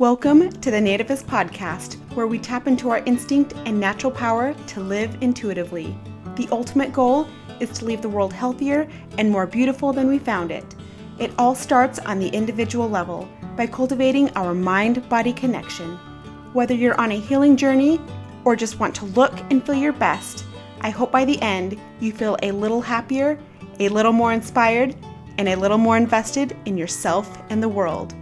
Welcome to the Nativist Podcast, where we tap into our instinct and natural power to live intuitively. The ultimate goal is to leave the world healthier and more beautiful than we found it. It all starts on the individual level by cultivating our mind body connection. Whether you're on a healing journey or just want to look and feel your best, I hope by the end you feel a little happier, a little more inspired, and a little more invested in yourself and the world.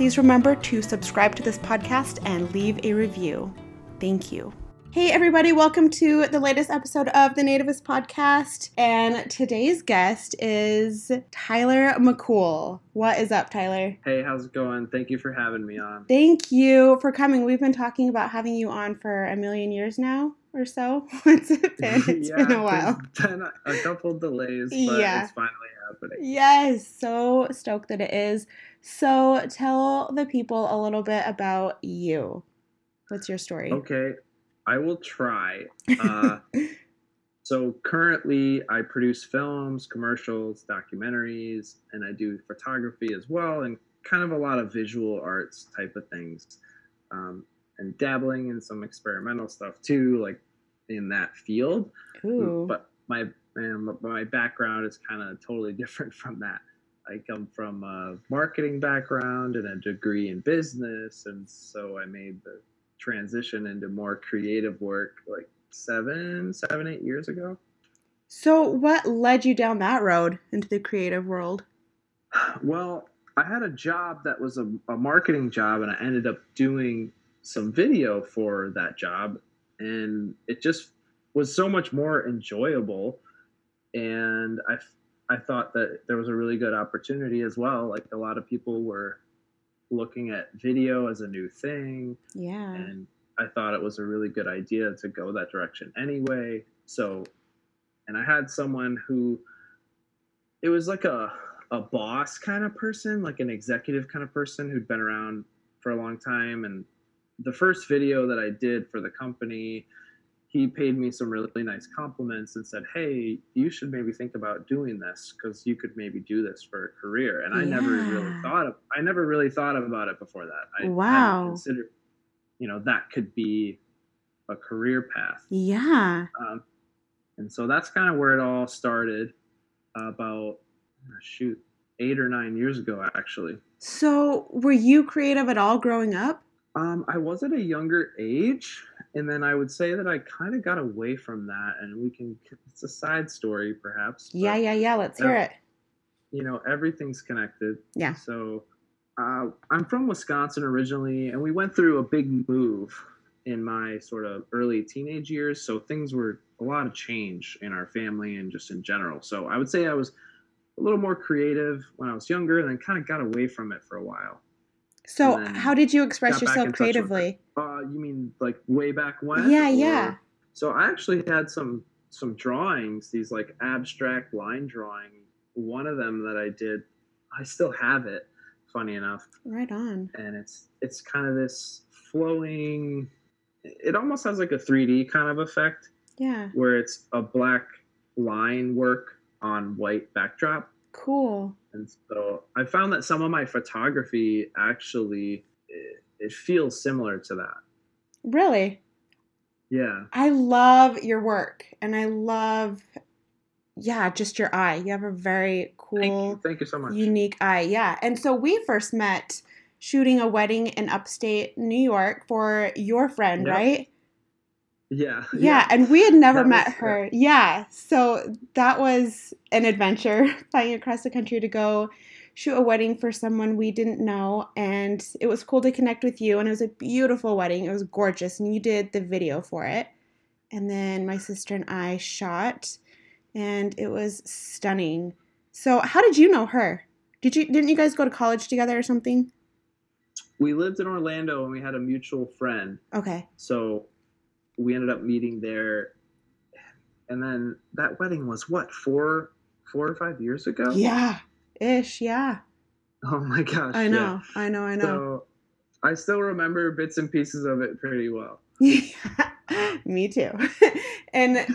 Please remember to subscribe to this podcast and leave a review. Thank you. Hey, everybody, welcome to the latest episode of the Nativist Podcast. And today's guest is Tyler McCool. What is up, Tyler? Hey, how's it going? Thank you for having me on. Thank you for coming. We've been talking about having you on for a million years now or so. What's it been? It's yeah, been a while. Been a couple delays, but Yeah. it's finally happening. Yes, so stoked that it is. So tell the people a little bit about you. What's your story? Okay, I will try. Uh, so currently, I produce films, commercials, documentaries, and I do photography as well, and kind of a lot of visual arts type of things, um, and dabbling in some experimental stuff too, like in that field. Ooh. but my my background is kind of totally different from that. I come from a marketing background and a degree in business, and so I made the transition into more creative work like seven, seven, eight years ago. So, what led you down that road into the creative world? Well, I had a job that was a, a marketing job, and I ended up doing some video for that job, and it just was so much more enjoyable. And I, I thought that there was a really good opportunity as well. Like a lot of people were looking at video as a new thing, Yeah. and I thought it was a really good idea to go that direction anyway. So, and I had someone who it was like a a boss kind of person, like an executive kind of person who'd been around for a long time. And the first video that I did for the company, he paid me some really nice compliments and said, "Hey, you should maybe think about doing this because you could maybe do this for a career." And I never really thought of I never really thought about it before that. I Wow. considered, you know, that could be a career path. Yeah. Um, and so that's kind of where it all started about shoot eight or nine years ago actually So, were you creative at all growing up? Um, i was at a younger age and then i would say that i kind of got away from that and we can it's a side story perhaps Yeah, yeah, yeah. Let's hear it. you know everything's connected Yeah. so uh, i'm from wisconsin originally and we went through a big move in my sort of early teenage years so things were a lot of change in our family and just in general so i would say i was a little more creative when i was younger and then kind of got away from it for a while So, how did you express yourself in touch with it. creatively? uh, you mean like way back when Yeah, or- yeah. so i actually had some some drawings these like abstract line drawing one of them that i did i still have it funny enough Right on. and it's it's kind of this flowing it almost has like a 3d kind of effect Yeah. where it's a black line work on white backdrop Cool. And so i found that some of my photography actually it, it feels similar to that Really? yeah I love your work and I love yeah, just your eye. You have a very cool thank you thank you so much unique eye. Yeah. And so we first met shooting a wedding in upstate New York for your friend, Yep. right? Yeah Yeah, and we had never That met was- her. Yeah. So that was an adventure flying across the country to go shoot a wedding for someone we didn't know and it was cool to connect with you and it was a beautiful wedding. It was gorgeous and you did the video for it. And then my sister and I shot and it was stunning. So how did you know her? Did you didn't you guys go to college together or something? we lived in orlando and we had a mutual friend Okay. so we ended up meeting there and then that wedding was what four four or five years ago Yeah. Ish, yeah. oh my gosh I yeah. know. I know, I know. so i still remember bits and pieces of it pretty well Me too. and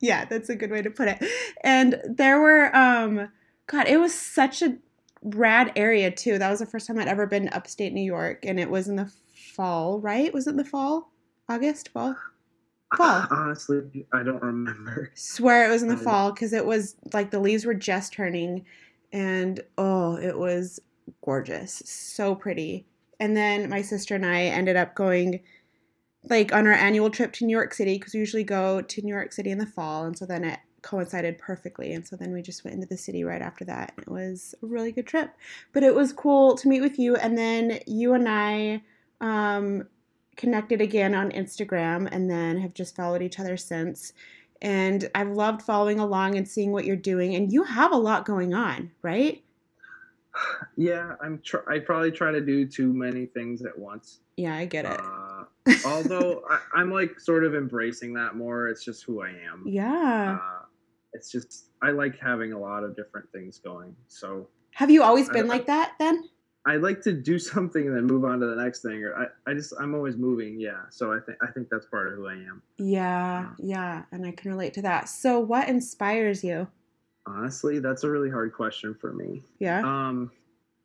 yeah, that's a good way to put it. And there were um God, it was such a rad area too. That was the first time I'd ever been to upstate New York, and it was in the fall, right? Was it in the fall? August, fall? Fall. Honestly, I don't remember. Swear it was in the fall because it was like the leaves were just turning, and oh, it was gorgeous, so pretty. And then my sister and I ended up going like on our annual trip to New York City because we usually go to New York City in the fall, and so then it coincided perfectly. And so then we just went into the city right after that. And It was a really good trip, but it was cool to meet with you. And then you and I um, connected again on Instagram, and then have just followed each other since. And I've loved following along and seeing what you're doing. And you have a lot going on, right? Yeah, I'm. Tr- I probably try to do too many things at once. Yeah, I get it. Uh, although I, I'm like sort of embracing that more. It's just who I am. yeah. Uh, it's just I like having a lot of different things going. So have you always been like that then? I like to do something and then move on to the next thing. Or I, I just I'm always moving. Yeah. So I think I think that's part of who I am. Yeah, yeah, and I can relate to that. So, what inspires you? Honestly, that's a really hard question for me. Yeah. Um,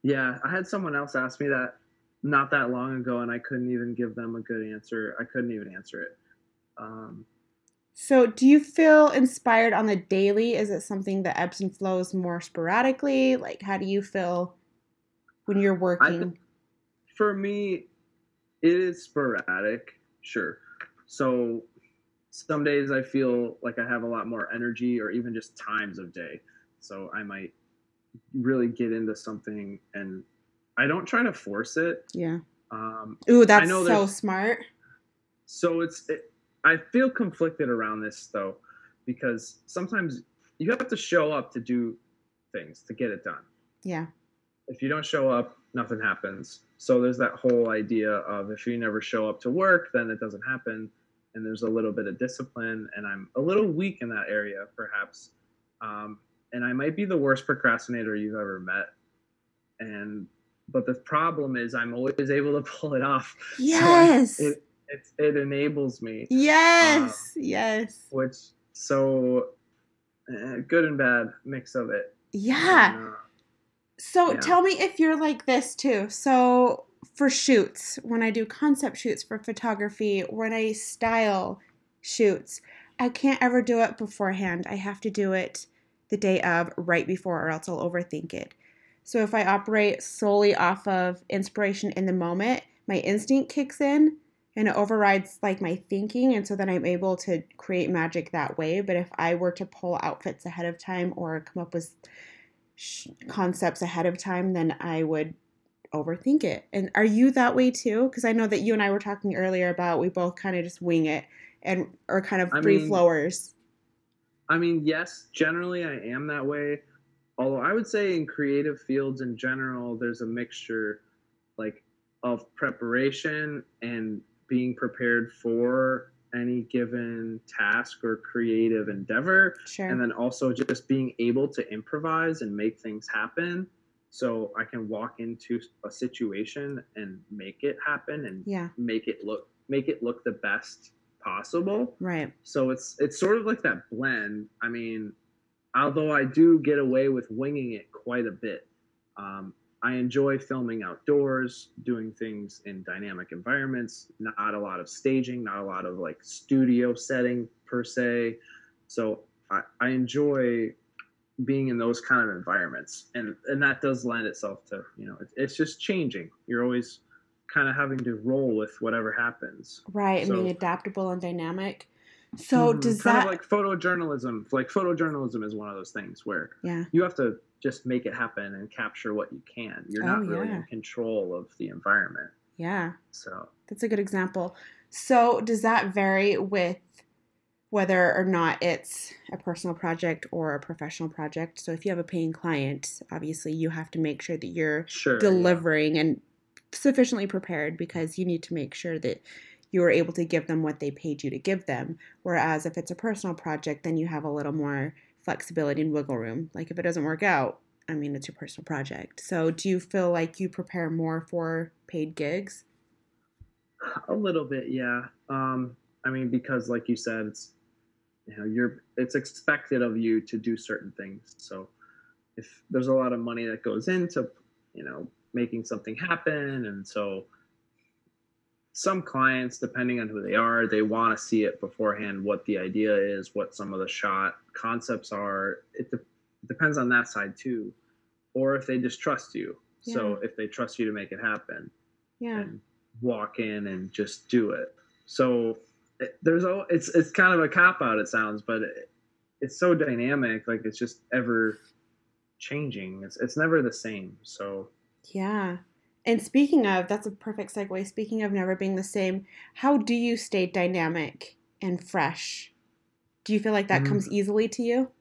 yeah, I had someone else ask me that not that long ago, and I couldn't even give them a good answer. I couldn't even answer it. Um, So, do you feel inspired on the daily? Is it something that ebbs and flows more sporadically? Like, how do you feel when you're working? for me, it is sporadic, sure. So some days I feel like I have a lot more energy, or even just times of day. So I might really get into something, and I don't try to force it. yeah. Um, Ooh, that's so smart. so it's it, i feel conflicted around this though because sometimes you have to show up to do things to get it done Yeah. If you don't show up nothing happens so there's that whole idea of if you never show up to work then it doesn't happen and there's a little bit of discipline and i'm a little weak in that area perhaps um, and i might be the worst procrastinator you've ever met and but the problem is i'm always able to pull it off So Yes. it, it, it enables me yes. yes. which so eh, good and bad mix of it. Yeah. And, uh, So Yeah. tell me if you're like this too. So for shoots, when I do concept shoots for photography, when I style shoots, I can't ever do it beforehand. I have to do it the day of, right before, or else I'll overthink it. So if I operate solely off of inspiration in the moment, my instinct kicks in and it overrides like my thinking and so then I'm able to create magic that way. But if I were to pull outfits ahead of time or come up with sh- concepts ahead of time, then I would overthink it. And are you that way too? Because I know that you and I were talking earlier about we both kind of just wing it and are kind of I free mean- flowers. I mean, yes, generally I am that way. Although I would say in creative fields in general, there's a mixture like of preparation and being prepared for any given task or creative endeavor Sure. and then also just being able to improvise and make things happen so i can walk into a situation and make it happen and yeah. make it look make it look the best possible Right. so it's it's sort of like that blend i mean although i do get away with winging it quite a bit um, i enjoy filming outdoors doing things in dynamic environments not a lot of staging not a lot of like studio setting per se so i, I enjoy being in those kind of environments and and that does lend itself to you know it, it's just changing you're always kind of having to roll with whatever happens Right. and being adaptable and dynamic. So Mhm. does kind that of like photojournalism like photojournalism is one of those things where Yeah. you have to just make it happen and capture what you can you're Oh, not really yeah. in control of the environment Yeah. so That's a good example. So, does that vary with whether or not it's a personal project or a professional project? So, if you have a paying client, obviously you have to make sure that you're sure yeah. delivering and sufficiently prepared because you need to make sure that you are able to give them what they paid you to give them. Whereas if it's a personal project, then you have a little more flexibility and wiggle room. Like if it doesn't work out, I mean, it's your personal project. So, do you feel like you prepare more for paid gigs? a little bit yeah um i mean because like you said it's you know you're it's expected of you to do certain things so if there's a lot of money that goes into you know making something happen and so some clients depending on who they are they want to see it beforehand what the idea is what some of the shot concepts are it, de- depends on that side too or if they just trust you so if they trust you to make it happen Yeah. and walk in and just do it. So it, there's all it's it's kind of a cop out it sounds, but it, it's so dynamic. Like it's just ever changing. It's it's never the same. So Yeah. And speaking of, that's a perfect segue. Speaking of never being the same, how do you stay dynamic and fresh? Do you feel like that Mm. comes easily to you?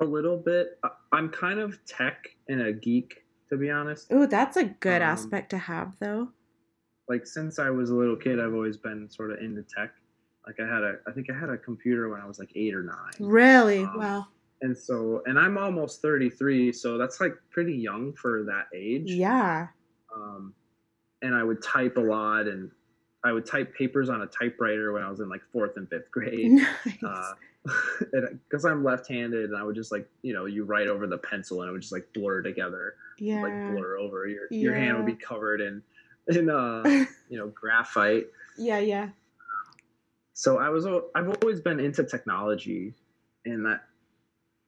a little bit. I'm kind of tech and a geek to be honest. Ooh, that's a good Um, aspect to have, though. Like since I was a little kid, I've always been sort of into tech. Like I had a I think I had a computer when I was like eight or nine. Really? um, wow. And so, and I'm almost 33, so that's like pretty young for that age. Yeah. um, and I would type a lot, and I would type papers on a typewriter when I was in like fourth and fifth grade, Nice. because I'm left-handed, and I would just like you know you write over the pencil, and it would just like blur together, yeah. like blur over. Your your hand would be covered in in uh you know graphite. yeah, yeah. So I was I've always been into technology, and that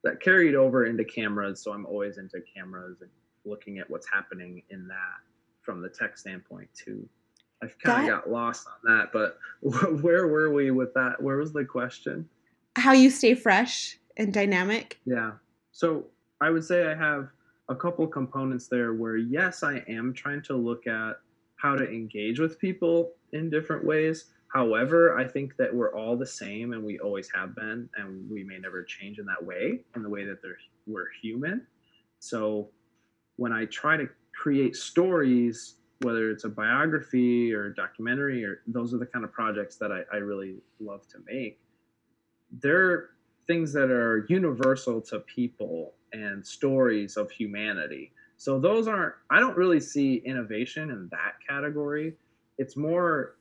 that carried over into cameras. So I'm always into cameras and looking at what's happening in that from the tech standpoint too. I've kind of got lost on that, but where were we with that? Where was the question? How you stay fresh and dynamic? Yeah. So I would say I have a couple components there where yes, I am trying to look at how to engage with people in different ways. However, I think that we're all the same and we always have been, and we may never change in that way, in the way that we're human. So when I try to create stories, whether it's a biography or a documentary, or those are the kind of projects that I, I really love to make, they're things that are universal to people and stories of humanity. So those aren't I don't really see innovation in that category. It's more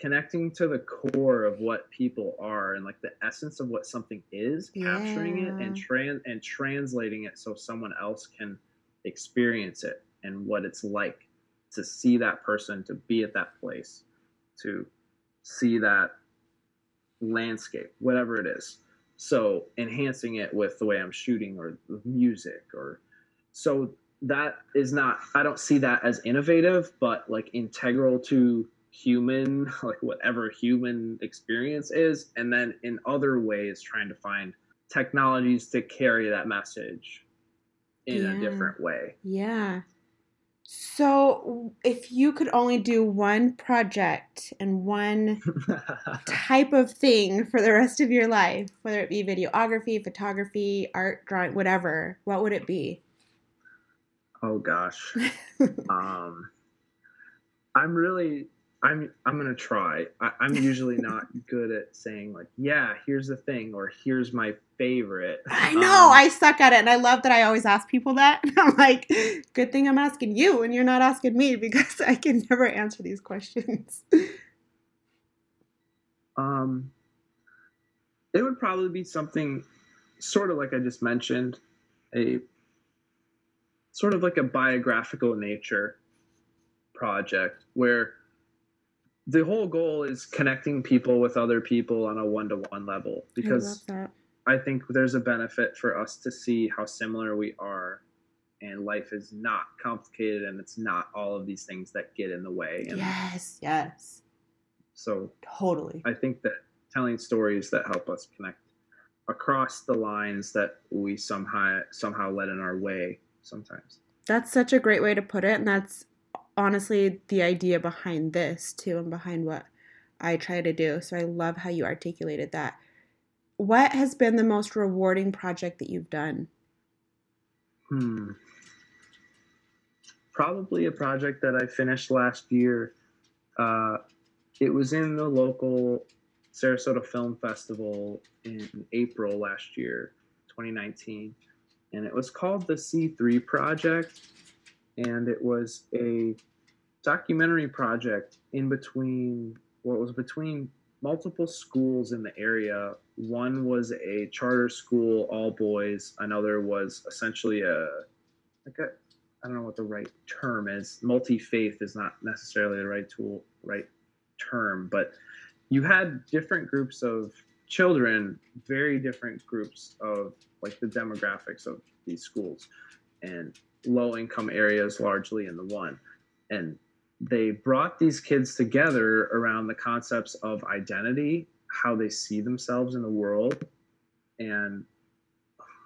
connecting to the core of what people are and like the essence of what something is, capturing it and trans and translating it so someone else can experience it and what it's like to see that person, to be at that place, to see that landscape, whatever it is. So enhancing it with the way I'm shooting or music or so that is not I don't see that as innovative, but like integral to human, like whatever human experience is, and then in other ways trying to find technologies to carry that message in Yeah. a different way. Yeah. So, if you could only do one project and one type of thing for the rest of your life, whether it be videography, photography, art, drawing, whatever, what would it be? oh gosh. um i'm really i'm i'm gonna try I, i'm usually not good at saying like yeah here's the thing or here's my favorite I know Um, I suck at it, and I love that I always ask people that. I'm like, good thing I'm asking you, and you're not asking me because I can never answer these questions. um it would probably be something sort of like i just mentioned a sort of like a biographical nature project where the whole goal is connecting people with other people on a one-to-one level because I. I think there's a benefit for us to see how similar we are, and life is not complicated, and it's not all of these things that get in the way. And Yes, yes, so totally. I think that telling stories that help us connect across the lines that we somehow somehow let in our way sometimes. That's such a great way to put it, and that's honestly the idea behind this too, and behind what I try to do. So I love how you articulated that. What has been the most rewarding project that you've done? Hmm. Probably a project that I finished last year. Uh, it was in the local Sarasota Film Festival in April last year, 2019. And it was called the C3 Project. And it was a documentary project in between, what was between multiple schools in the area one was a charter school, all boys. Another was essentially a like a I don't know what the right term is. Multi faith is not necessarily the right tool, right term, but you had different groups of children, very different groups of like the demographics of these schools, and low income areas largely in the one, and they brought these kids together around the concepts of identity, how they see themselves in the world, and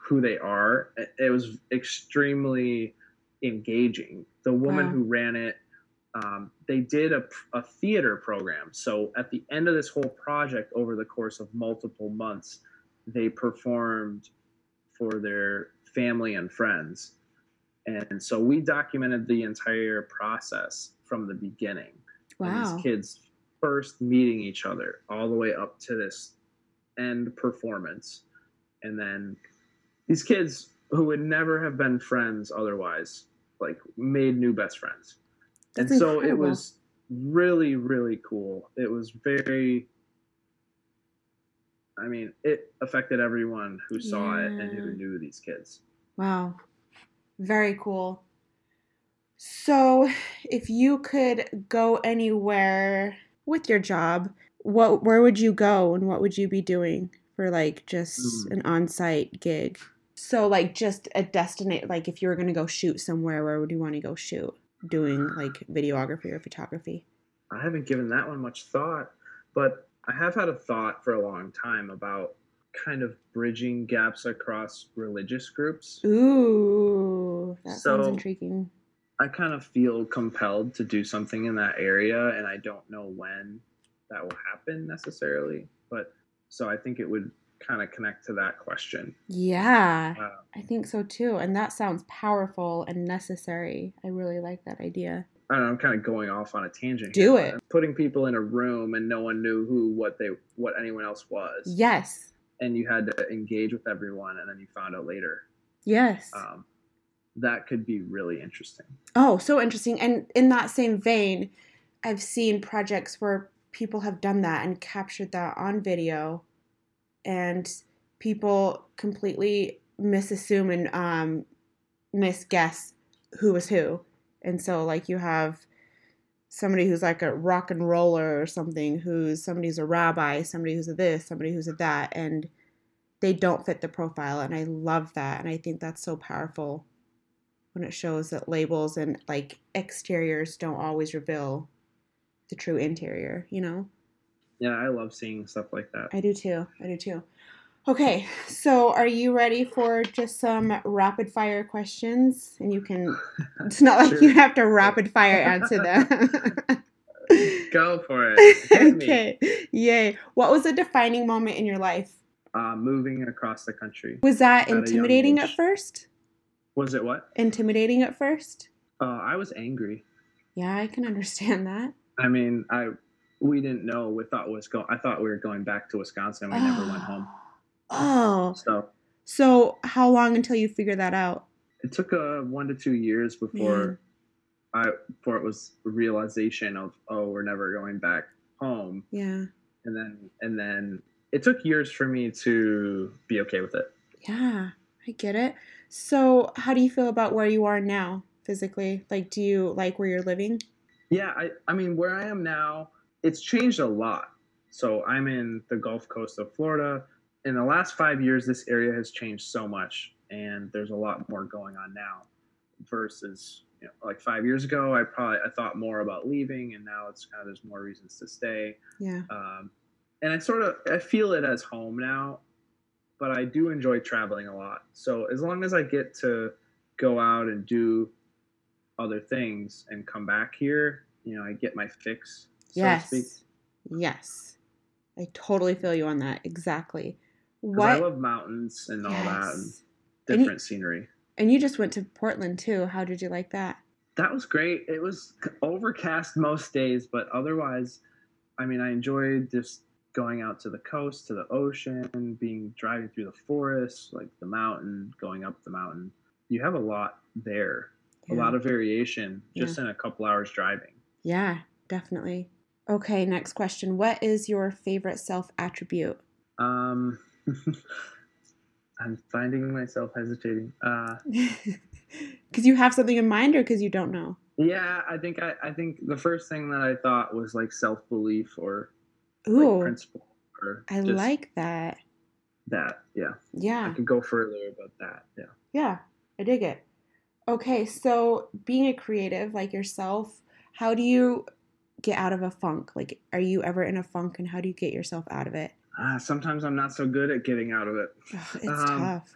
who they are. It was extremely engaging. The woman Wow. who ran it, um, they did a, a theater program. So at the end of this whole project, over the course of multiple months, they performed for their family and friends. And so we documented the entire process from the beginning. Wow. These kids first meeting each other all the way up to this end performance. And then these kids who would never have been friends otherwise, like made new best friends. That's and so it was really, really cool. It was very I mean, it affected everyone who saw it and who knew these kids. Wow. Very cool. So, if you could go anywhere with your job, what where would you go and what would you be doing for like just Mm. an on-site gig? So, like just a destination like if you were going to go shoot somewhere, where would you want to go shoot? Doing like videography or photography? I haven't given that one much thought, but I have had a thought for a long time about kind of bridging gaps across religious groups. Ooh, that sounds intriguing. I kind of feel compelled to do something in that area, and I don't know when that will happen necessarily. But so I think it would kind of connect to that question. Yeah. Uh, I think so too. And that sounds powerful and necessary. I really like that idea. I don't know, I'm kind of going off on a tangent. Do here, it. Putting people in a room and no one knew who, what they, what anyone else was, Yes. and you had to engage with everyone, and then you found out later. Yes. Um, that could be really interesting. oh, so interesting. And in that same vein, I've seen projects where people have done that and captured that on video, and people completely misassume and um, misguess who was who. And so, like, you have somebody who's like a rock and roller or something, who's somebody who's a rabbi, somebody who's a this, somebody who's a that, and they don't fit the profile. And I love that. And I think that's so powerful when it shows that labels and like exteriors don't always reveal the true interior, you know? Yeah, I love seeing stuff like that. I do too. I do too. Okay, so are you ready for just some rapid fire questions? And you can, it's not like you have to rapid fire answer them. Go for it. Okay, yay. What was a defining moment in your life? Uh, moving across the country. Was that At intimidating at first? Was it what? Intimidating at first? Uh, I was angry. Yeah, I can understand that. I mean, I we didn't know. We thought was going. I thought we were going back to Wisconsin. We never went home. Oh, So so how long until you figure that out? it took uh, one to two years before I before it was a realization of oh we're never going back home. Yeah, And then and then it took years for me to be okay with it. yeah, I get it. So, how do you feel about where you are now physically? Like, do you like where you're living? Yeah, I, I mean, where I am now, it's changed a lot. So I'm in the Gulf Coast of Florida. In the last five years, this area has changed so much, and there's a lot more going on now versus you know, like five years ago. I probably I thought more about leaving, and now it's kind of there's more reasons to stay. Yeah, Um, and I sort of I feel it as home now, but I do enjoy traveling a lot. So as long as I get to go out and do other things and come back here, you know, I get my fix. So to speak. yes, yes. I totally feel you on that. Exactly. What? I love mountains and all that and Yes. And you- different scenery. And you just went to Portland too. How did you like that? That was great. It was overcast most days, but otherwise, I mean, I enjoyed just going out to the coast, to the ocean, being driving through the forest, like the mountain, going up the mountain. You have a lot there, a lot of variation just in a couple hours driving. Yeah, definitely. Okay, next question. What is your favorite self attribute? Um, I'm finding myself hesitating. Uh, Because you have something in mind, or because you don't know? yeah, I think I, I think the first thing that I thought was like self belief or like Ooh, principle or I like that. that. Yeah, Yeah. I could go further about that. Yeah. yeah, I dig it. Okay, so being a creative like yourself, how do you get out of a funk? Like, are you ever in a funk, and how do you get yourself out of it? Uh, sometimes I'm not so good at getting out of it. It's Um, tough.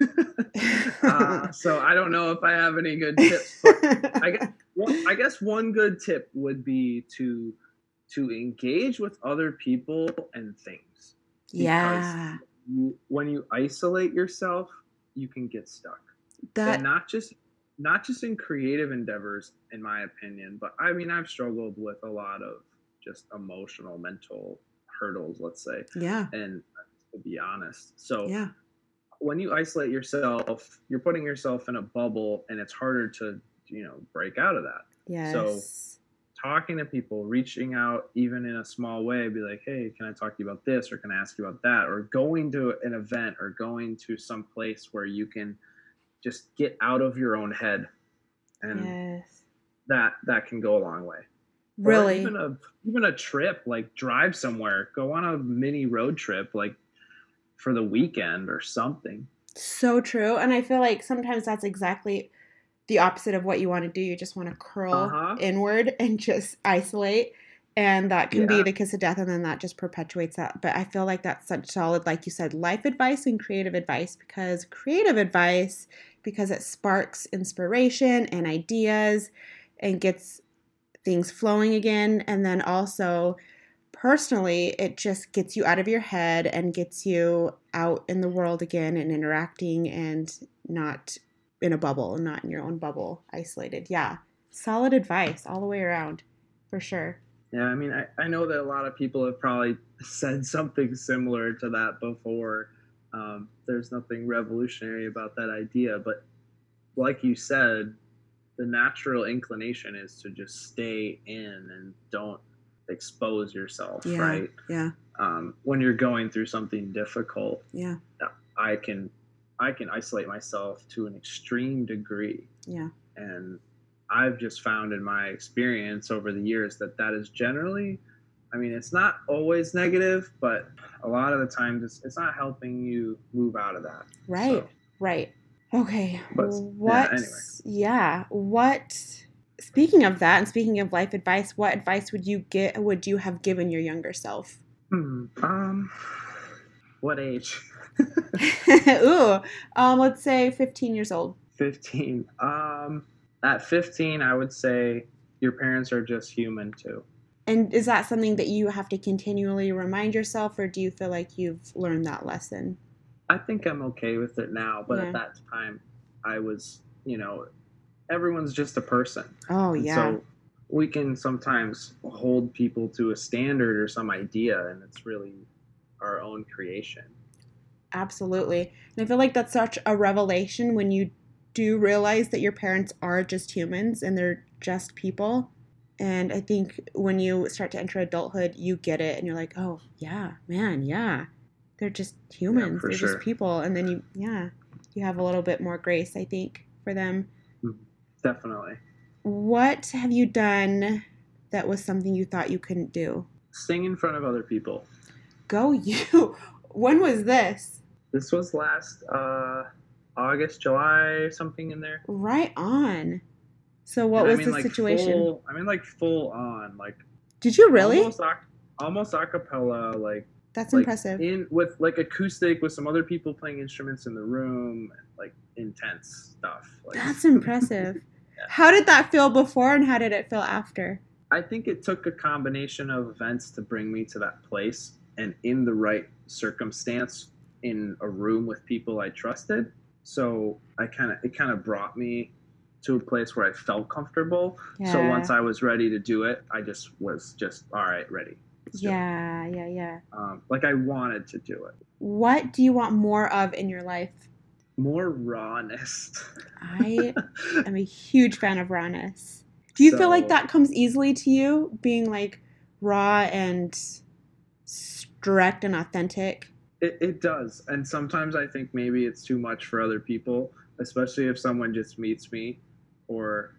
uh, so I don't know if I have any good tips. I guess, well, I guess one good tip would be to to engage with other people and things. yeah, You, when you isolate yourself, you can get stuck. that and not just not just in creative endeavors, in my opinion, but I mean I've struggled with a lot of just emotional, mental hurdles, let's say, yeah, and to be honest, so yeah, when you isolate yourself, you're putting yourself in a bubble, and it's harder to you know break out of that. yes, Talking to people, reaching out, even in a small way, be like, "Hey, can I talk to you about this, or can I ask you about that?" Or going to an event, or going to some place where you can just get out of your own head, and yes, that that can go a long way. Or really, even a even a trip, like drive somewhere, go on a mini road trip, like for the weekend or something. so true. And I feel like sometimes that's exactly the opposite of what you want to do. You just want to curl Uh-huh. inward and just isolate. And that can be the kiss of death, and then that just perpetuates that. But I feel like that's such solid, like you said, life advice and creative advice because creative advice, because it sparks inspiration and ideas and gets things flowing again. And then also, personally, it just gets you out of your head and gets you out in the world again and interacting and not in a bubble and not in your own bubble, isolated. Yeah. Solid advice all the way around, for sure. Yeah, I mean, I, I know that a lot of people have probably said something similar to that before. Um, there's nothing revolutionary about that idea, but like you said, the natural inclination is to just stay in and don't expose yourself, Yeah. right? Yeah. Um, when you're going through something difficult, Yeah. I can I can isolate myself to an extreme degree Yeah. and i've just found in my experience over the years that that is generally i mean it's not always negative but a lot of the times it's, it's not helping you move out of that Right. So, Right. Okay. But, yeah, what? anyway. yeah. What? Speaking of that, and speaking of life advice, what advice would you get? Would you have given your younger self? hmm, um what age Ooh. Um. Let's say fifteen years old. 15 um at 15 i would say your parents are just human too And is that something that you have to continually remind yourself, or do you feel like you've learned that lesson? I think I'm okay with it now, but Yeah. at that time, I was, you know, everyone's just a person. Oh yeah. So we can sometimes hold people to a standard or some idea, and it's really our own creation. Absolutely. And I feel like that's such a revelation when you do realize that your parents are just humans and they're just people. And I think when you start to enter adulthood, you get it and you're like, oh, yeah, man, yeah. They're just humans. for they're sure. just people. And then you, yeah, you have a little bit more grace, I think, for them. Mm-hmm. Definitely. What have you done that was something you thought you couldn't do? Sing in front of other people. Go you. When was this? This was last uh, August, July, something in there. Right on. So what And I was mean, the like, situation? Full, I mean, like full on, like Did you really? almost, a cappella, like That's like impressive. in with like acoustic with some other people playing instruments in the room like intense stuff like, That's impressive. How did that feel before and how did it feel after? i think it took a combination of events to bring me to that place and in the right circumstance in a room with people i trusted so i kind of it kind of brought me to a place where i felt comfortable so once i was ready to do it i just was just all right ready Let's. Yeah, yeah, yeah. um, like i wanted to do it What do you want more of in your life? more rawness I am a huge fan of rawness. Do you feel like that comes easily to you, being like raw and direct and authentic? It, it does. And sometimes I think maybe it's too much for other people, especially if someone just meets me or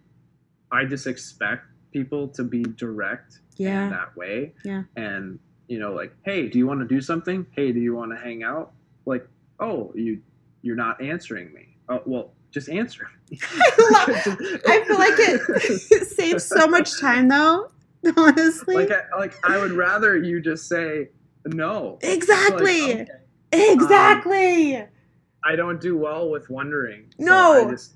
I just expect people to be direct Yeah. in that way. Yeah. And, you know, like, hey, do you want to do something? Hey, do you want to hang out? Like, oh, you you're not answering me. Oh, well, just answer I, me. I feel like it saves so much time though. Honestly. like I, like I would rather you just say no. exactly. Like, okay. exactly. I don't do well with wondering. So No. I just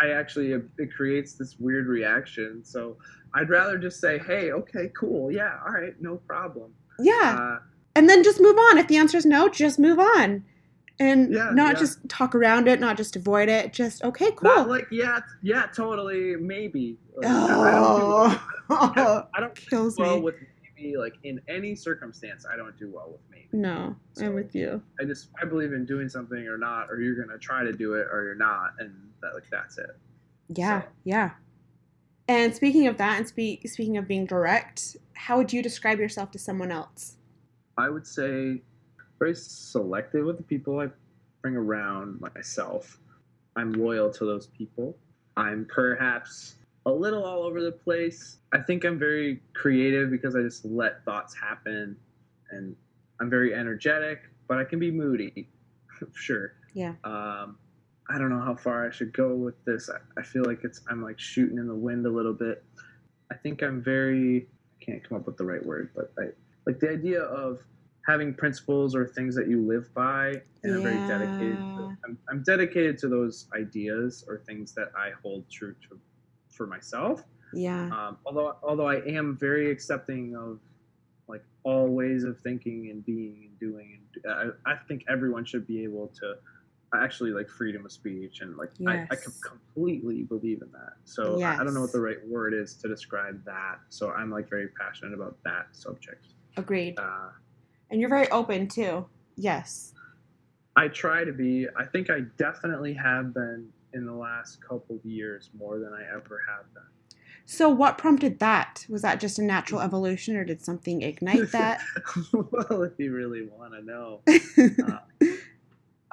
I actually it creates this weird reaction. So I'd rather just say, "Hey, okay, cool. Yeah, all right, no problem." yeah. Uh, and then just move on. If the answer is no, just move on. And Yeah, not yeah. just talk around it, not just avoid it. Just okay, cool. Not like yeah, yeah, totally, maybe. Like, I- I don't do oh, I don't kills well me. with maybe like in any circumstance. I don't do well with me No, So- I'm with you. I just I believe in doing something or not, or you're gonna try to do it or you're not, and that like that's it. Yeah, So- yeah. And speaking of that, and speak, speaking of being direct, how would you describe yourself to someone else? I would say very selective with the people I bring around myself. I'm loyal to those people. I'm perhaps a little all over the place. I think I'm very creative because I just let thoughts happen and I'm very energetic, but I can be moody. sure. Yeah. Um I don't know how far I should go with this. I, I feel like it's I'm like shooting in the wind a little bit. I think I'm very I can't come up with the right word, but I like the idea of having principles or things that you live by and i'm very dedicated to, I'm, I'm dedicated to those ideas or things that i hold true to for myself Yeah. um, although although i am very accepting of like all ways of thinking and being and doing and i, I think everyone should be able to actually like freedom of speech and like I, I com- completely believe in that so I, I don't know what the right word is to describe that so i'm like very passionate about that subject Agreed. uh, And you're very open too. Yes. I try to be. I think I definitely have been in the last couple of years more than I ever have been. So, what prompted that? Was that just a natural evolution, or did something ignite that? well, if you really want to know, uh,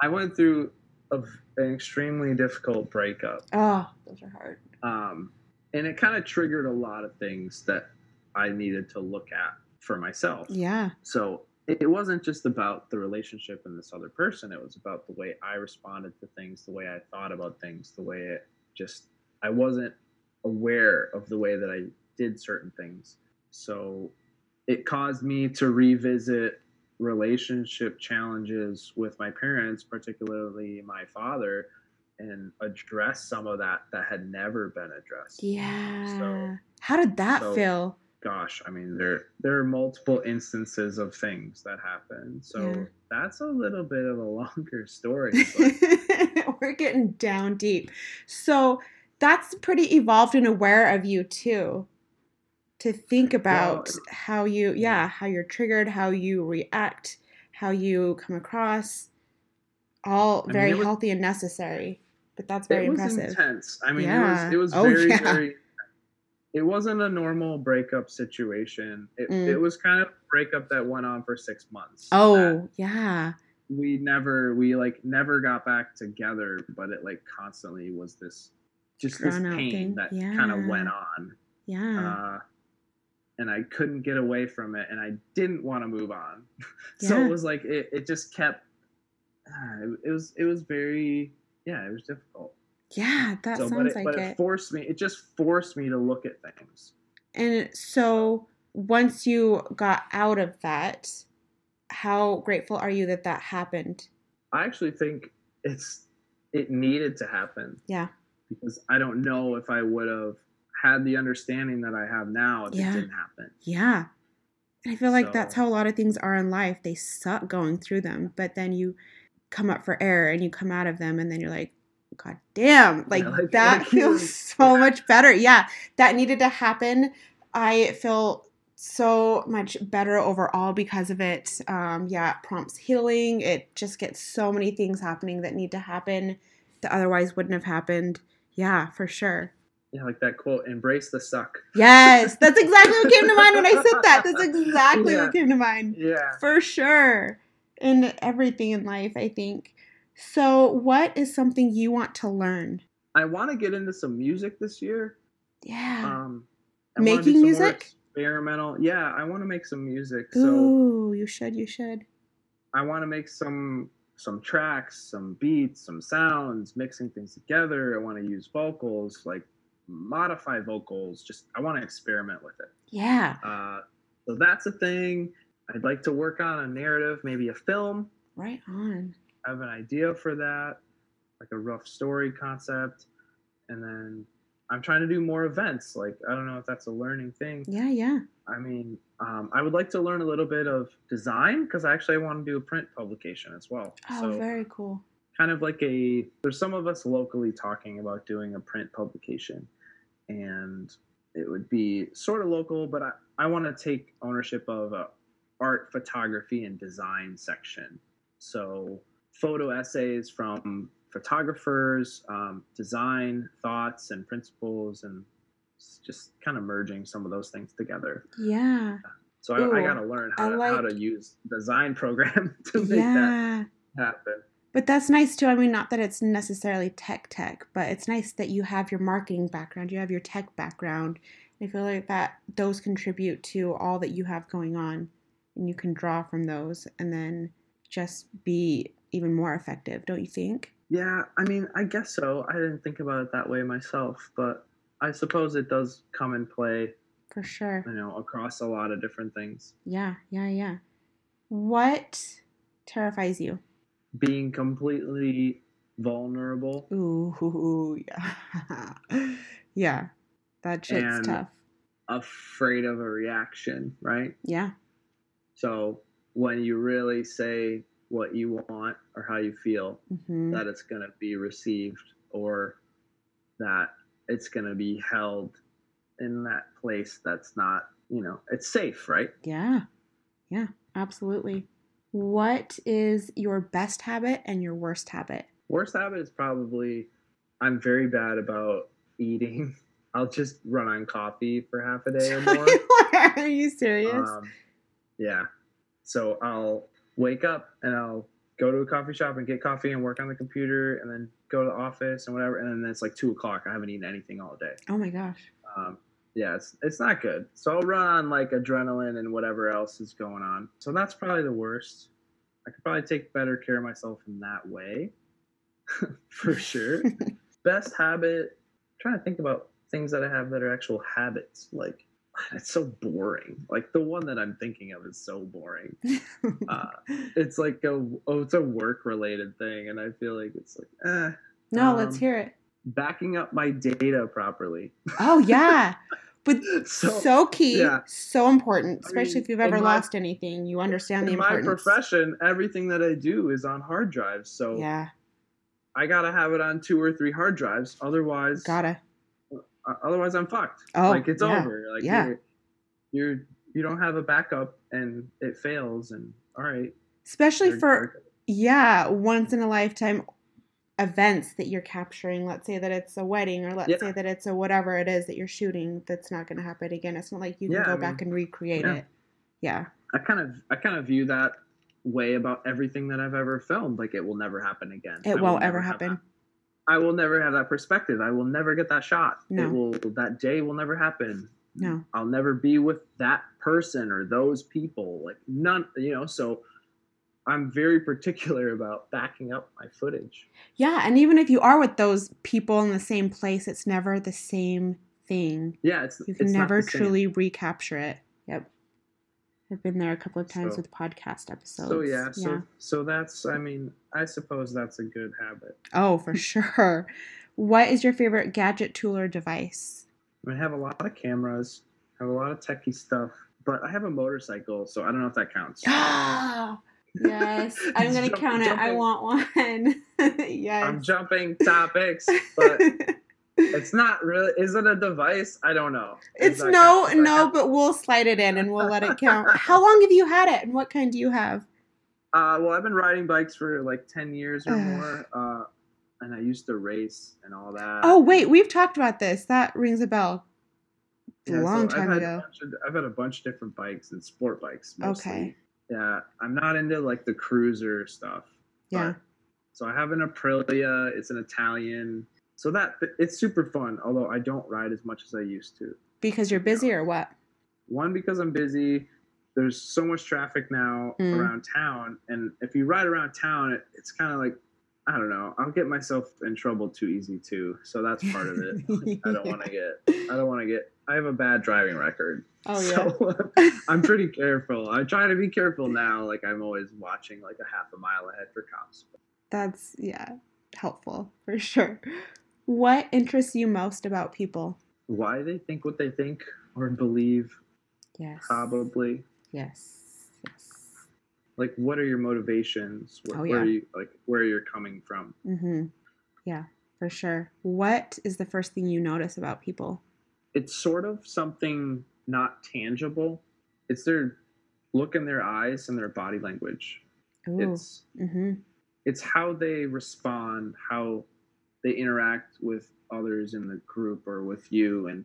I went through a, an extremely difficult breakup, oh, those are hard. um, and it kind of triggered a lot of things that I needed to look at for myself. Yeah. So it wasn't just about the relationship and this other person. It was about the way I responded to things, the way I thought about things, the way it just, I wasn't aware of the way that I did certain things. So it caused me to revisit relationship challenges with my parents, particularly my father, and address some of that that had never been addressed. Yeah. How did that so- feel? Gosh, I mean there there are multiple instances of things that happen. So Yeah. that's a little bit of a longer story. We're getting down deep. So, that's pretty evolved and aware of you too. To think about how you, yeah, how you're triggered, how you react, how you come across, all I mean, very was- healthy and necessary. But that's very it was impressive. intense. I mean Yeah. it was it Oh, was very, yeah. very it wasn't a normal breakup situation. It, Mm. it was kind of a breakup that went on for six months. Oh, yeah. we never we like never got back together, but it like constantly was this just this Drawn pain thing. that kind of went on. Yeah. uh, and I couldn't get away from it, and I didn't want to move on. so it was like it, it just kept. Uh, it, it was it was very yeah it was difficult. Yeah, that so, sounds but it, like but it. it forced me. It just forced me to look at things. And so once you got out of that, how grateful are you that that happened? I actually think it's it needed to happen Yeah. because I don't know if I would have had the understanding that I have now if Yeah. it didn't happen. Yeah. And I feel like that's how a lot of things are in life. They suck going through them, but then you come up for air and you come out of them and then you're like, God damn, like, like- that like feels so much better. Yeah, that needed to happen. I feel so much better overall because of it. Um, yeah, it prompts healing. It just gets so many things happening that need to happen that otherwise wouldn't have happened. Yeah, for sure. Yeah, like that quote, "Embrace the suck." Yes, that's exactly what came to mind when I said that. That's exactly Yeah. what came to mind. Yeah. For sure. in everything in life, I think. So, what is something you want to learn? I want to get into some music this year. Yeah. Um, I Making music? experimental. Yeah, I want to make some music. So Ooh, you should, you should. I want to make some some tracks, some beats, some sounds, mixing things together. I want to use vocals, like modify vocals. Just I want to experiment with it. Yeah. Uh, so that's a thing. I'd like to work on a narrative, maybe a film. Right on. I have an idea for that, like a rough story concept, and then I'm trying to do more events. Like I don't know if that's a learning thing. Yeah, yeah. I mean, um, I would like to learn a little bit of design because I actually want to do a print publication as well. Oh, so very cool. kind of like a there's some of us locally talking about doing a print publication and it would be sort of local but i, I want to take ownership of a art photography and design section so photo essays from photographers um, design thoughts and principles and just kind of merging some of those things together Yeah. so I, I got to learn how, I to, how to use design program to make that happen But that's nice too. I mean, not that it's necessarily tech tech, but it's nice that you have your marketing background, you have your tech background. I feel like that those contribute to all that you have going on, and you can draw from those, and then just be even more effective. Don't you think? Yeah, I mean, I guess so. I didn't think about it that way myself, but I suppose it does come in play, For sure. you know, across a lot of different things. Yeah, yeah, yeah. What terrifies you? Being completely vulnerable Ooh, yeah, yeah. That shit's And- tough. afraid of a reaction, right? Yeah, So when you really say what you want or how you feel, hmm that it's going to be received or that it's going to be held in that place that's not, you know, it's safe, right? yeah, yeah. Absolutely. What is your best habit and your worst habit? Worst habit is probably I'm very bad about eating. I'll just run on coffee for half a day or more. Are you serious? um, yeah. So I'll wake up and I'll go to a coffee shop and get coffee and work on the computer and then go to the office and whatever. And then it's like two o'clock. I haven't eaten anything all day. oh my gosh. Um, yeah, it's, it's not good. So I'll run on like adrenaline and whatever else is going on. So that's probably the worst. I could probably take better care of myself in that way, for sure. Best habit. trying to think about things that I have that are actual habits. Like it's so boring. Like the one that I'm thinking of is so boring. Uh, it's like a oh, it's a work related thing, and I feel like it's like eh. no, let's um, hear it. Backing up my data properly. Oh yeah. But So, so, key, yeah. so important, I especially mean, if you've ever my- lost anything. You understand the in my profession, everything that I do is on hard drives. So Yeah, I gotta have it on two or three hard drives. Otherwise, gotta. Uh, otherwise I'm fucked. Oh, like it's yeah, over. Like yeah. you're, you're you don't have a backup and it fails and all right. Especially for you're- yeah, once in a lifetime events that you're capturing. Let's say that it's a wedding, or let's Yeah. say that it's a whatever it is that you're shooting. That's not going to happen again. It's not like you can Yeah, go I back and recreate it. Yeah, I kind of I kind of view that way about everything that I've ever filmed. Like it will never happen again. It will won't never ever happen. I will never have that perspective. I will never get that shot. No. It will that day will never happen. No. I'll never be with that person or those people. Like none, you know. So I'm very particular about backing up my footage. Yeah, and even if you are with those people in the same place, it's never the same thing. Yeah, it's You can it's never truly recapture it. Yep. I've been there a couple of times So- with podcast episodes. So yeah, so so that's I mean I suppose that's a good habit. Oh, for sure. What is your favorite gadget, tool, or device? I, have a lot of cameras, I have a lot of techie stuff, but I have a motorcycle, so I don't know if that counts. Ah, yes. I'm gonna Jump- count it. I want one. yes. I'm jumping topics, but it's not really. Is it a device? I don't know. It's no, count? No, but we'll slide it in and we'll let it count. How long have you had it, and what kind do you have? Uh, well, I've been riding bikes for like ten years or more, uh, and I used to race and all that. Oh wait, we've talked about this. That rings a bell. A Yeah, so long I've time had ago. of- I've had a bunch of different bikes and sport bikes mostly. Okay. Yeah, I'm not into like the cruiser stuff. Yeah. so I have an Aprilia. It's an Italian. So that it's super fun. Although I don't ride as much as I used to. Because you're busy or what? One because I'm busy. There's so much traffic now Mm. around town, and if you ride around town, it, it's kind of like I don't know. I'll get myself in trouble too easy too. So that's part of it. I don't want to get. I don't want to get. I have a bad driving record. Oh yeah. So I'm pretty careful. I try to be careful now. Like I'm always watching like a half a mile ahead for cops. That's yeah, helpful for sure. What interests you most about people? Why they think what they think or believe, Yes. probably. Yes. Yes. Like, what are your motivations? Where, Oh, where yeah. are you like where you're coming from? Mm-hmm. Yeah, for sure. What is the first thing you notice about people? It's sort of something not tangible. It's their look in their eyes and their body language. Ooh. It's mm-hmm. it's how they respond, how they interact with others in the group or with you, and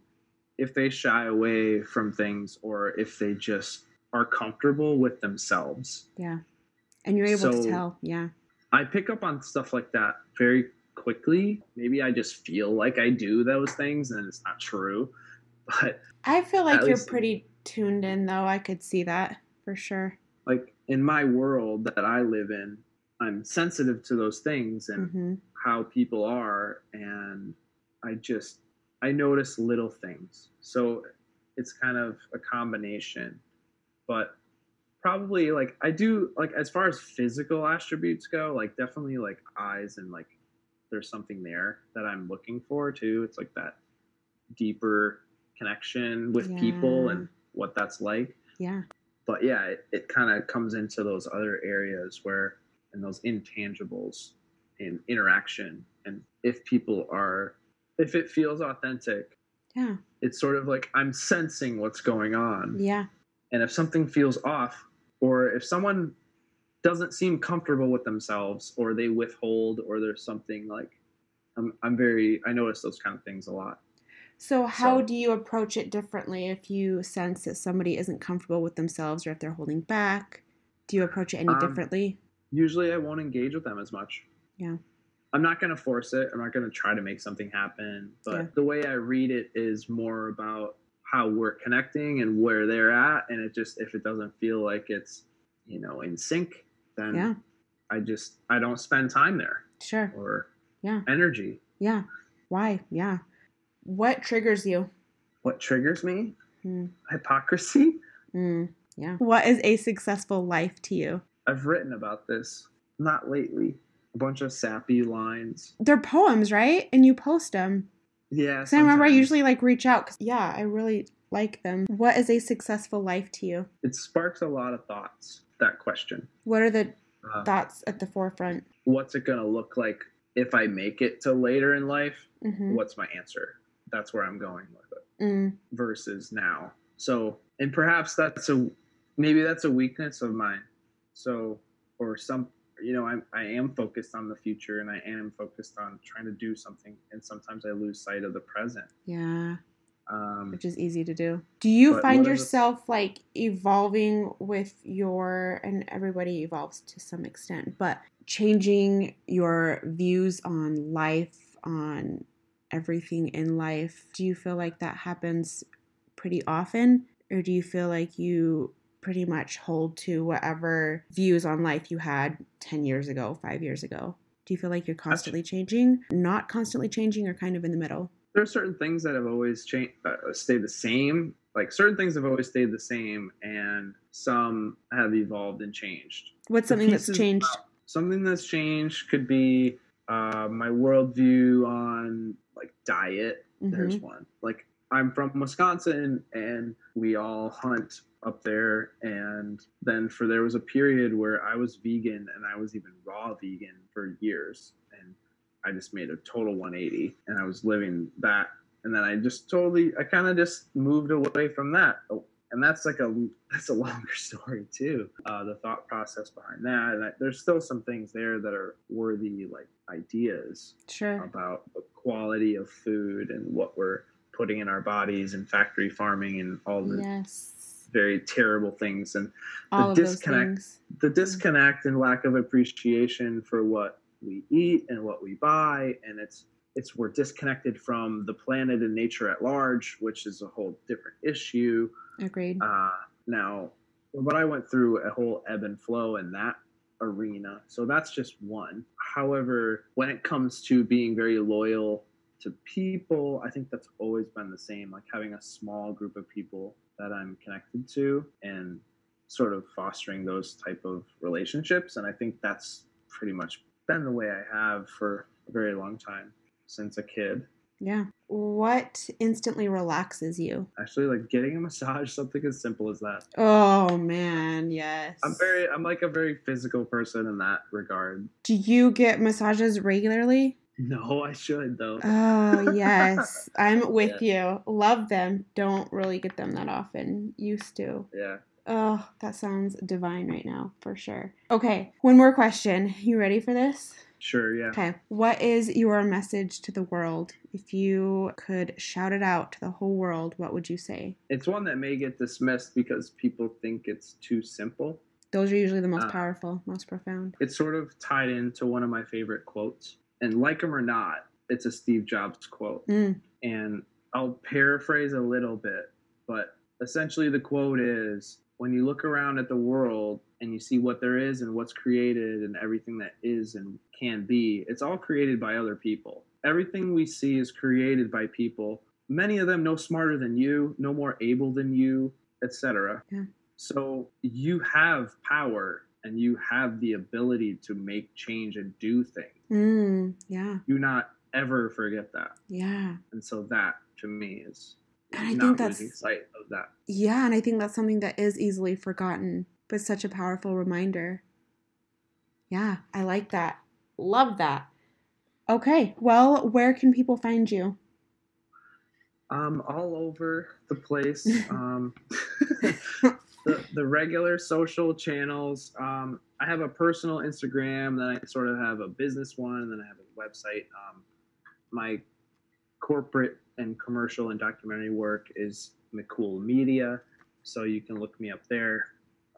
if they shy away from things or if they just are comfortable with themselves. Yeah. And you're able to tell. Yeah. I pick up on stuff like that very quickly. Maybe I just feel like I do those things and it's not true. But I feel like you're least- pretty tuned in, though. I could see that for sure. like in my world that I live in, I'm sensitive to those things and Mm-hmm. How people are and i just i notice little things. So it's kind of a combination but probably like i do like as far as physical attributes go like definitely like eyes and like there's something there that i'm looking for too. It's like that deeper connection with people and what that's like. Yeah. but yeah, it, it kind of comes into those other areas where, and those intangibles in interaction. And if people are, if it feels authentic, Yeah. it's sort of like I'm sensing what's going on. Yeah. And if something feels off, or if someone doesn't seem comfortable with themselves, or they withhold, or there's something like, I'm, I'm very, I notice those kind of things a lot. So, how So- do you approach it differently if you sense that somebody isn't comfortable with themselves or if they're holding back? Do you approach it any Um, differently? usually I won't engage with them as much. Yeah. I'm not going to force it. I'm not going to try to make something happen. But Yeah. the way I read it is more about how we're connecting and where they're at. And it just, if it doesn't feel like it's, you know, in sync, then Yeah. I just, I don't spend time there Sure. or Yeah. energy. Yeah. Why? Yeah. What triggers you? What triggers me? Hmm. Hypocrisy. Mm, yeah. What is a successful life to you? I've written about this, not lately. A bunch of sappy lines. They're poems, right? And you post them. Yeah. Because I remember I usually like reach out because yeah, I really like them. What is a successful life to you? It sparks a lot of thoughts, that question. What are the Uh, thoughts at the forefront? what's it going to look like if I make it to later in life? Mm-hmm. What's my answer? That's where I'm going with it Mm, versus now. So, and perhaps that's a maybe that's a weakness of mine. So, or some, you know, I'm I am focused on the future and I am focused on trying to do something, and sometimes I lose sight of the present. yeah, Um, which is easy to do. Do you find are the- yourself like evolving with your, and everybody evolves to some extent, but changing your views on life, on everything in life? Do you feel like that happens pretty often? Or do you feel like you pretty much hold to whatever views on life you had 10 years ago, five years ago? Do you feel like you're constantly changing, not constantly changing, or kind of in the middle? there are certain things that have always changed, uh, stayed the same. Like certain things have always stayed the same, and some have evolved and changed. What's something that's changed? something that's changed could be uh, my worldview on like diet. There's Mm-hmm. one. Like I'm from Wisconsin, and we all hunt up there. And then for there was a period where I was vegan, and I was even raw vegan for years, and I just made a total 180, and I was living that. And then I just totally, I kind of just moved away from that. Oh, and that's like a that's a longer story too. Uh, the thought process behind that, and I, there's still some things there that are worthy like ideas Sure. about the quality of food and what we're putting in our bodies and factory farming and all the Yes. Very terrible things. And All the disconnect the disconnect and lack of appreciation for what we eat and what we buy. And it's it's we're disconnected from the planet and nature at large which is a whole different issue. Agreed. uh, now but i went through a whole ebb and flow in that arena. So that's just one. However when it comes to being very loyal to people i think that's always been the same like having a small group of people that i'm connected to and sort of fostering those type of relationships and i think that's pretty much been the way i have for a very long time since a kid yeah. What instantly relaxes you? actually like getting a massage something as simple as that Oh man, yes. i'm very i'm like a very physical person in that regard Do you get massages regularly? no i should though Oh yes, I'm with you. Love them. Don't really get them that often. Used to. yeah Oh, that sounds divine right now, for sure. Okay, one more question. You ready for this? sure yeah Okay. What is your message to the world? If you could shout it out to the whole world, what would you say? it's one that may get dismissed because people think it's too simple Those are usually the most Uh, powerful, most profound. it's sort of tied into one of my favorite quotes and like him or not it's a steve jobs quote. Mm, and i'll paraphrase a little bit but essentially the quote is when you look around at the world and you see what there is and what's created and everything that is and can be it's all created by other people. Everything we see is created by people. Many of them no smarter than you no more able than you etc Yeah. so you have power and you have the ability to make change and do things mm, yeah, do not ever forget that yeah. and so that to me is And I think that's- sight of that. Yeah, and I think that's something that is easily forgotten, but such a powerful reminder. Yeah, I like that. Love that. Okay, well, where can people find you? Um, all over the place. Um, the, the regular social channels. Um, I have a personal Instagram, then I sort of have a business one, and then I have a website. Um, my corporate and commercial and documentary work is McCool Media, so you can look me up there.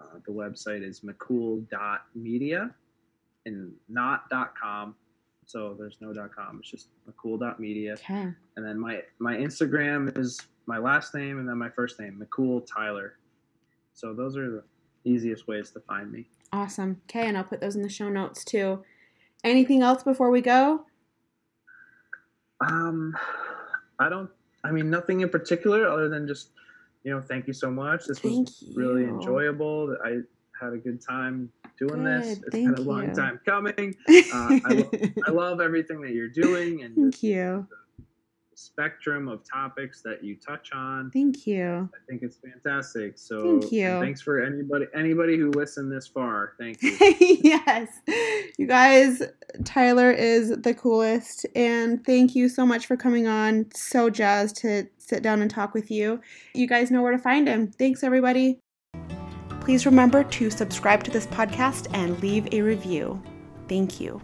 Uh, the website is mccool.media and not .com. So there's no .com. It's just mccool.media. Okay. And then my my Instagram is my last name and then my first name, McCool Tyler. So those are the easiest ways to find me. Awesome. Okay, and I'll put those in the show notes too. Anything else before we go? Um, I don't. I mean, nothing in particular other than just, you know, thank you so much. This was Thank really enjoyable. I had a good time doing this. Good, It's been a long you. time coming. Uh, I, lo- I love everything that you're doing and Thank you. Spectrum of topics that you touch on. Thank you. I think it's fantastic. So Thank you. thanks for anybody anybody who listened this far. Thank you. yes. You guys, Tyler is the coolest. And thank you so much for coming on. So jazzed to sit down and talk with you. You guys know where to find him. Thanks, everybody. Please remember to subscribe to this podcast and leave a review. Thank you.